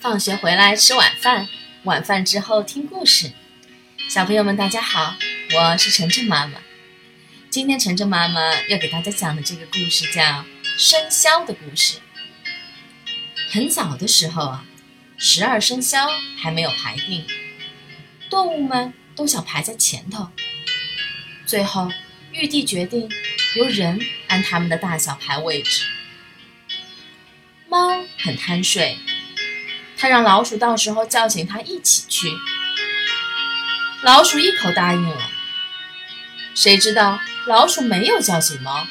放学回来吃晚饭，晚饭之后听故事。小朋友们，大家好，我是晨晨妈妈。今天晨晨妈妈要给大家讲的这个故事叫《生肖的故事》。很早的时候啊，十二生肖还没有排定，动物们都想排在前头。最后，玉帝决定由人按它们的大小排位置。猫很贪睡。他让老鼠到时候叫醒他一起去，老鼠一口答应了。谁知道老鼠没有叫醒猫，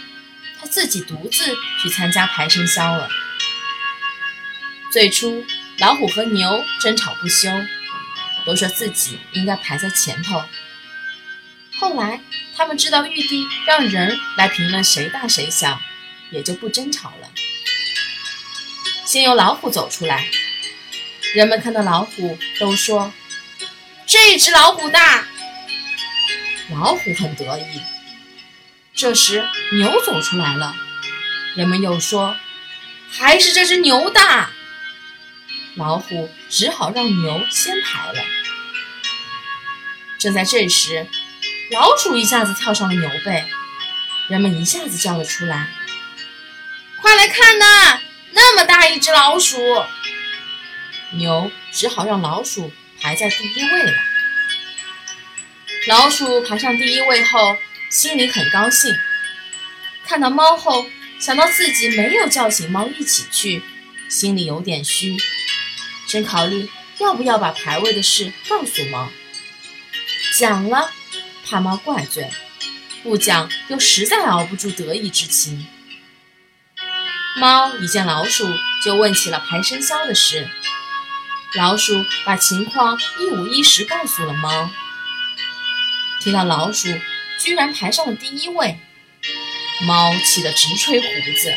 它自己独自去参加排生肖了。最初，老虎和牛争吵不休，都说自己应该排在前头。后来，他们知道玉帝让人来评论谁大谁小，也就不争吵了。先由老虎走出来。人们看到老虎，都说：“这只老虎大。”老虎很得意。这时牛走出来了，人们又说：“还是这只牛大。”老虎只好让牛先排了。正在这时，老鼠一下子跳上了牛背，人们一下子叫了出来：“快来看呐，那么大一只老鼠！”牛只好让老鼠排在第一位了。老鼠排上第一位后，心里很高兴。看到猫后，想到自己没有叫醒猫一起去，心里有点虚，正考虑要不要把排位的事告诉猫。讲了，怕猫怪罪；不讲，又实在熬不住得意之情。猫一见老鼠，就问起了排生肖的事。老鼠把情况一五一十告诉了猫。听到老鼠居然排上了第一位，猫气得直吹胡子。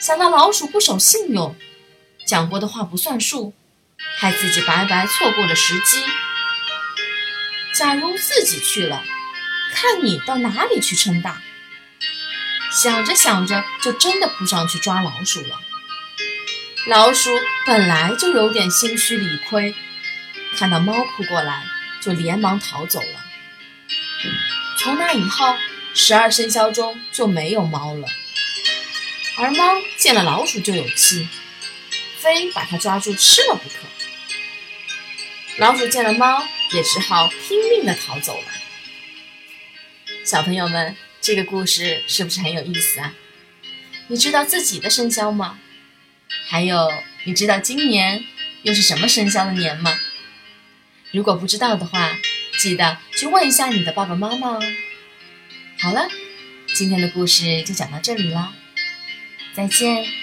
想到老鼠不守信用，讲过的话不算数，害自己白白错过了时机。假如自己去了，看你到哪里去称大。想着想着，就真的扑上去抓老鼠了。老鼠本来就有点心虚理亏，看到猫扑过来，就连忙逃走了。从那以后，十二生肖中就没有猫了。而猫见了老鼠就有气，非把它抓住吃了不可。老鼠见了猫，也只好拼命地逃走了。小朋友们，这个故事是不是很有意思啊？你知道自己的生肖吗？还有，你知道今年又是什么生肖的年吗？如果不知道的话，记得去问一下你的爸爸妈妈哦。好了，今天的故事就讲到这里了，再见。